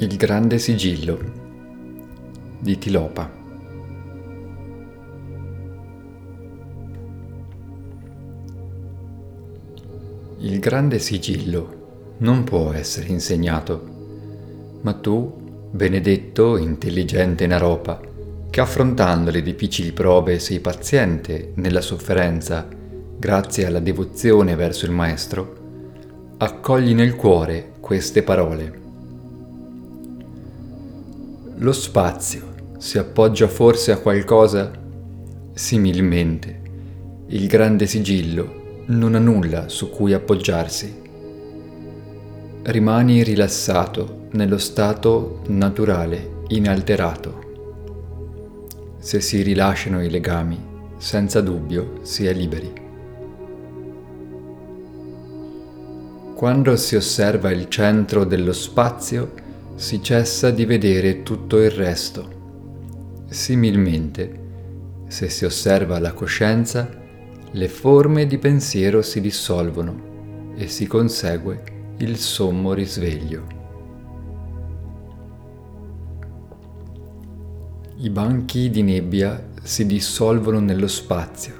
Il grande sigillo di Tilopa. Il grande sigillo non può essere insegnato, ma tu, benedetto, intelligente Naropa, che affrontando le difficili prove sei paziente nella sofferenza, grazie alla devozione verso il Maestro, accogli nel cuore queste parole. Lo spazio si appoggia forse a qualcosa? Similmente, il grande sigillo non ha nulla su cui appoggiarsi. Rimani rilassato nello stato naturale, inalterato. Se si rilasciano i legami, senza dubbio si è liberi. Quando si osserva il centro dello spazio, si cessa di vedere tutto il resto. Similmente, se si osserva la coscienza, le forme di pensiero si dissolvono e si consegue il sommo risveglio. I banchi di nebbia si dissolvono nello spazio,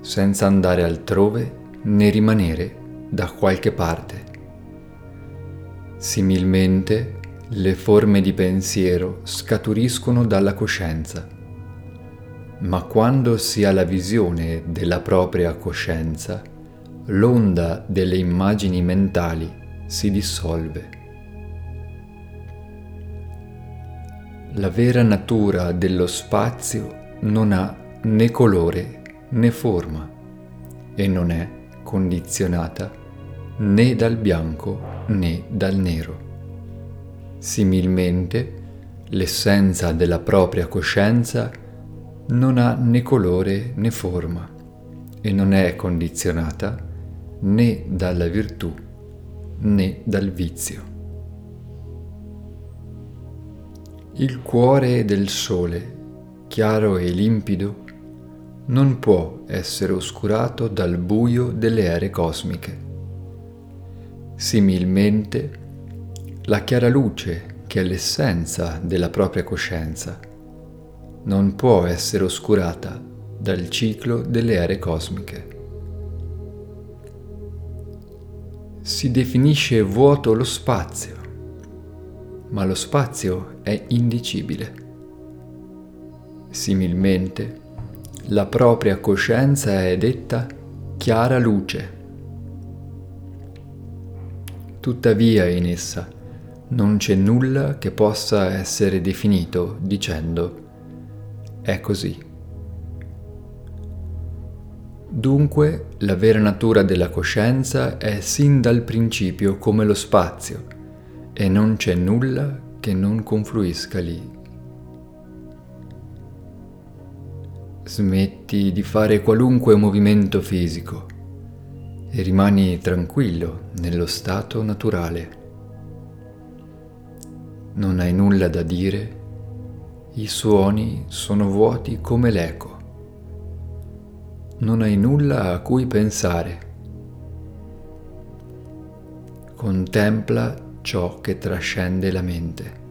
senza andare altrove né rimanere da qualche parte. Similmente, le forme di pensiero scaturiscono dalla coscienza, ma quando si ha la visione della propria coscienza, l'onda delle immagini mentali si dissolve. La vera natura dello spazio non ha né colore né forma e non è condizionata né dal bianco né dal nero. Similmente, l'essenza della propria coscienza non ha né colore né forma e non è condizionata né dalla virtù né dal vizio. Il cuore del sole, chiaro e limpido, non può essere oscurato dal buio delle ere cosmiche. Similmente, la chiara luce che è l'essenza della propria coscienza non può essere oscurata dal ciclo delle ere cosmiche. Si definisce vuoto lo spazio, ma lo spazio è indicibile. Similmente, la propria coscienza è detta chiara luce. Tuttavia in essa non c'è nulla che possa essere definito dicendo è così. Dunque la vera natura della coscienza è sin dal principio come lo spazio e non c'è nulla che non confluisca lì. Smetti di fare qualunque movimento fisico e rimani tranquillo nello stato naturale non hai nulla da dire, i suoni sono vuoti come l'eco. Non hai nulla a cui pensare. Contempla ciò che trascende la mente.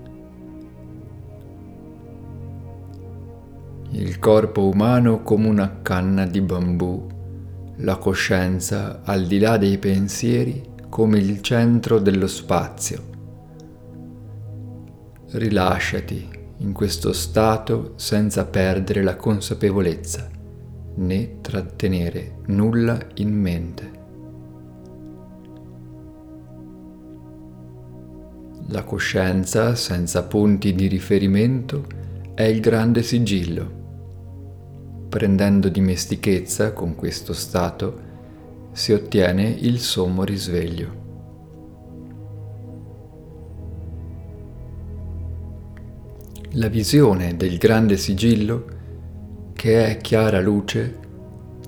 Il corpo umano come una canna di bambù, la coscienza al di là dei pensieri come il centro dello spazio rilasciati in questo stato senza perdere la consapevolezza né trattenere nulla in mente. La coscienza senza punti di riferimento è il grande sigillo. Prendendo dimestichezza con questo stato si ottiene il sommo risveglio. La visione del grande sigillo, che è chiara luce,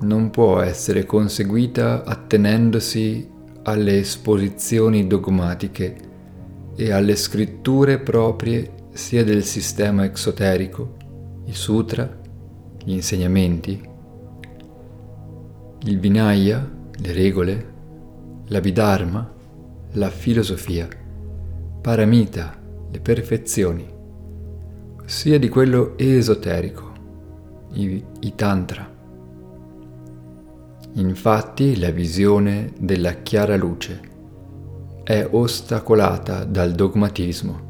non può essere conseguita attenendosi alle esposizioni dogmatiche e alle scritture proprie sia del sistema exoterico, i sutra, gli insegnamenti, il vinaya, le regole, la vidharma, la filosofia, paramita, le perfezioni, sia di quello esoterico, i, i tantra. Infatti la visione della chiara luce è ostacolata dal dogmatismo.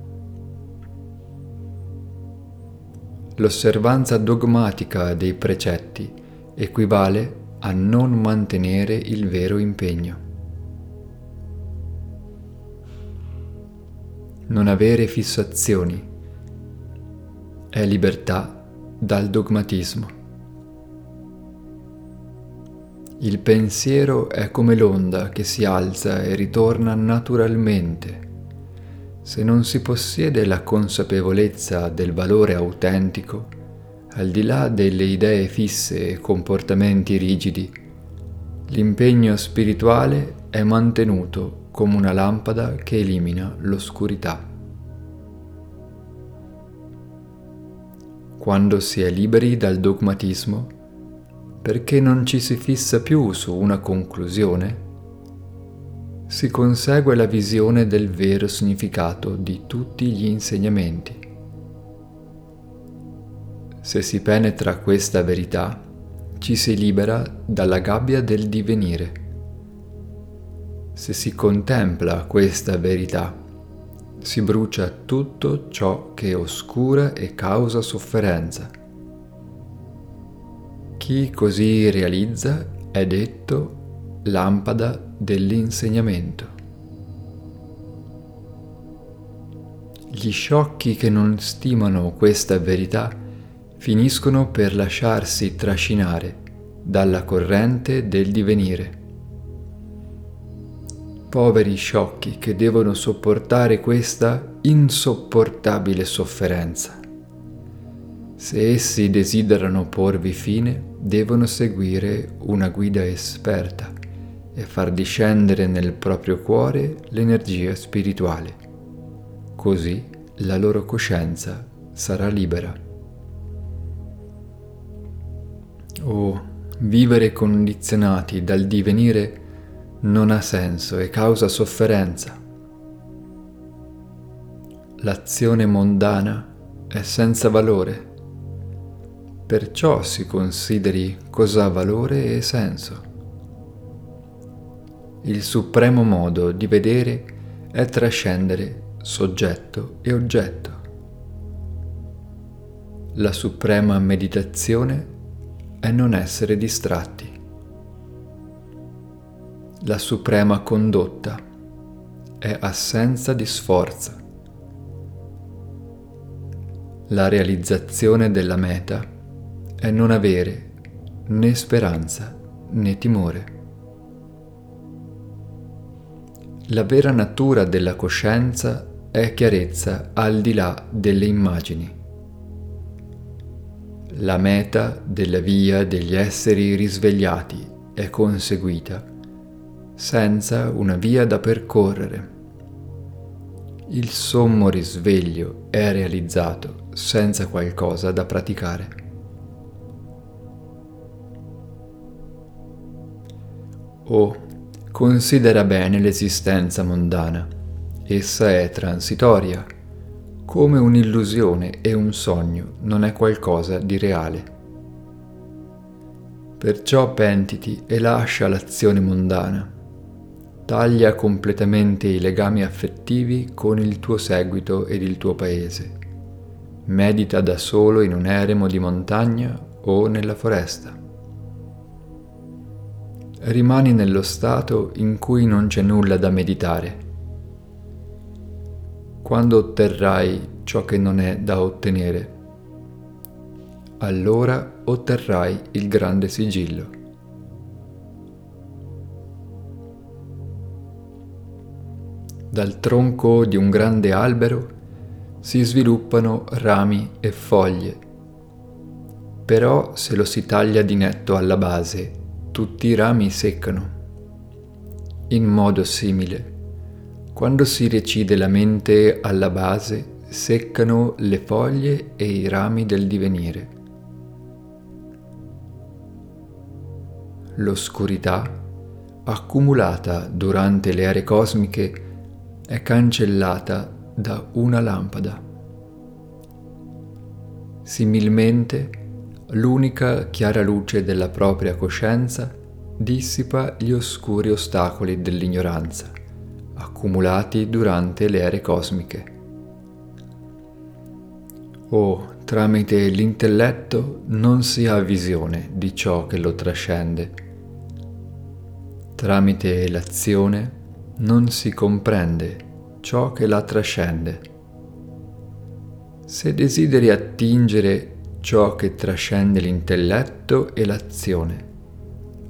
L'osservanza dogmatica dei precetti equivale a non mantenere il vero impegno. Non avere fissazioni è libertà dal dogmatismo. Il pensiero è come l'onda che si alza e ritorna naturalmente. Se non si possiede la consapevolezza del valore autentico, al di là delle idee fisse e comportamenti rigidi, l'impegno spirituale è mantenuto come una lampada che elimina l'oscurità. Quando si è liberi dal dogmatismo, perché non ci si fissa più su una conclusione, si consegue la visione del vero significato di tutti gli insegnamenti. Se si penetra questa verità, ci si libera dalla gabbia del divenire. Se si contempla questa verità, si brucia tutto ciò che oscura e causa sofferenza chi così realizza è detto lampada dell'insegnamento. Gli sciocchi che non stimano questa verità finiscono per lasciarsi trascinare dalla corrente del divenire. Poveri sciocchi che devono sopportare questa insopportabile sofferenza. Se essi desiderano porvi fine, devono seguire una guida esperta e far discendere nel proprio cuore l'energia spirituale. Così la loro coscienza sarà libera. Oh, vivere condizionati dal divenire non ha senso e causa sofferenza. L'azione mondana è senza valore perciò si consideri cosa ha valore e senso. Il supremo modo di vedere è trascendere soggetto e oggetto. La suprema meditazione è non essere distratti. La suprema condotta è assenza di sforzo. La realizzazione della meta è non avere né speranza né timore. La vera natura della coscienza è chiarezza al di là delle immagini. La meta della via degli esseri risvegliati è conseguita senza una via da percorrere. Il sommo risveglio è realizzato senza qualcosa da praticare. o considera bene l'esistenza mondana. Essa è transitoria, come un'illusione e un sogno, non è qualcosa di reale. Perciò pentiti e lascia l'azione mondana. Taglia completamente i legami affettivi con il tuo seguito ed il tuo paese. Medita da solo in un eremo di montagna o nella foresta rimani nello stato in cui non c'è nulla da meditare. Quando otterrai ciò che non è da ottenere, allora otterrai il grande sigillo. Dal tronco di un grande albero si sviluppano rami e foglie, però se lo si taglia di netto alla base tutti i rami seccano. In modo simile, quando si recide la mente alla base, seccano le foglie e i rami del divenire. L'oscurità, accumulata durante le ere cosmiche, è cancellata da una lampada. Similmente, l'unica chiara luce della propria coscienza dissipa gli oscuri ostacoli dell'ignoranza, accumulati durante le ere cosmiche. O tramite l'intelletto non si ha visione di ciò che lo trascende. Tramite l'azione non si comprende ciò che la trascende. Se desideri attingere ciò che trascende l'intelletto e l'azione,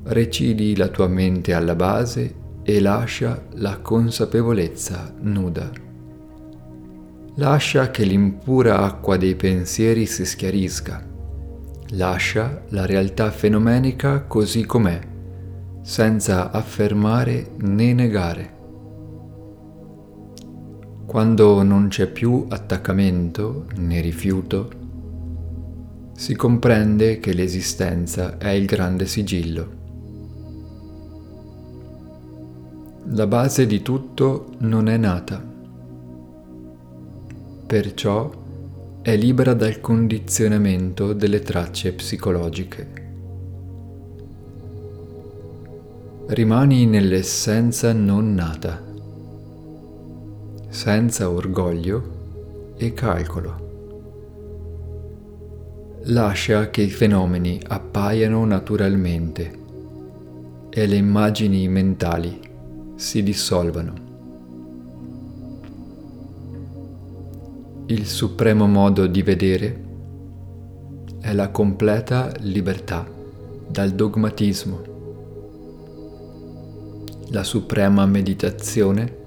recidi la tua mente alla base e lascia la consapevolezza nuda. Lascia che l'impura acqua dei pensieri si schiarisca. Lascia la realtà fenomenica così com'è, senza affermare né negare. Quando non c'è più attaccamento né rifiuto, si comprende che l'esistenza è il grande sigillo. La base di tutto non è nata, perciò è libera dal condizionamento delle tracce psicologiche. Rimani nell'essenza non nata senza orgoglio e calcolo. Lascia che i fenomeni appaiano naturalmente e le immagini mentali si dissolvano. Il supremo modo di vedere è la completa libertà dal dogmatismo. La suprema meditazione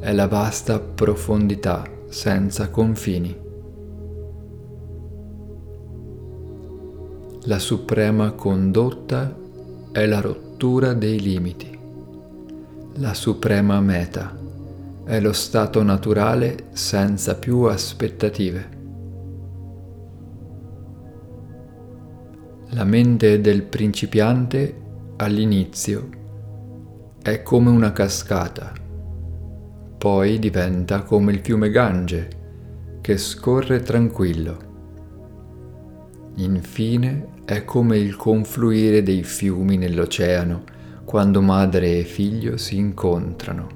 è la vasta profondità senza confini. La suprema condotta è la rottura dei limiti. La suprema meta è lo stato naturale senza più aspettative. La mente del principiante all'inizio è come una cascata poi diventa come il fiume Gange che scorre tranquillo. Infine è come il confluire dei fiumi nell'oceano quando madre e figlio si incontrano.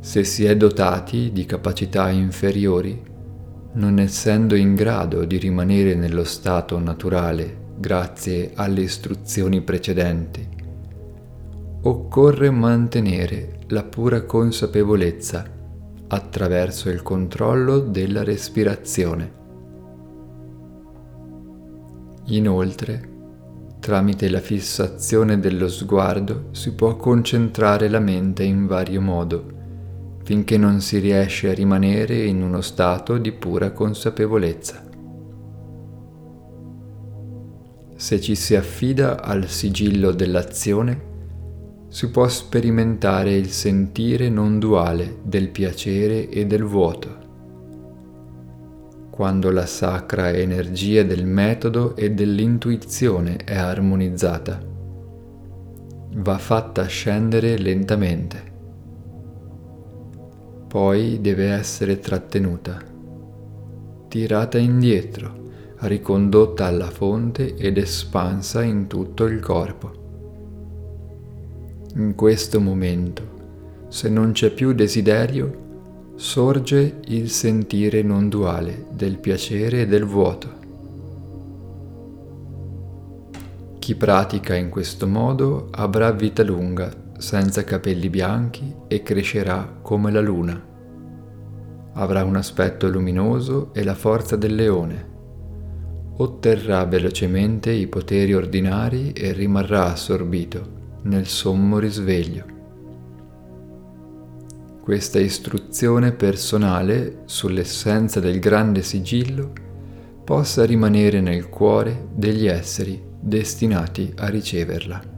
Se si è dotati di capacità inferiori, non essendo in grado di rimanere nello stato naturale grazie alle istruzioni precedenti, occorre mantenere la pura consapevolezza attraverso il controllo della respirazione. Inoltre, tramite la fissazione dello sguardo si può concentrare la mente in vario modo, finché non si riesce a rimanere in uno stato di pura consapevolezza. Se ci si affida al sigillo dell'azione, si può sperimentare il sentire non duale del piacere e del vuoto. Quando la sacra energia del metodo e dell'intuizione è armonizzata, va fatta scendere lentamente. Poi deve essere trattenuta, tirata indietro, ricondotta alla fonte ed espansa in tutto il corpo in questo momento, se non c'è più desiderio, sorge il sentire non duale del piacere e del vuoto. Chi pratica in questo modo avrà vita lunga, senza capelli bianchi e crescerà come la luna. Avrà un aspetto luminoso e la forza del leone. Otterrà velocemente i poteri ordinari e rimarrà assorbito nel sommo risveglio. Questa istruzione personale sull'essenza del grande sigillo possa rimanere nel cuore degli esseri destinati a riceverla.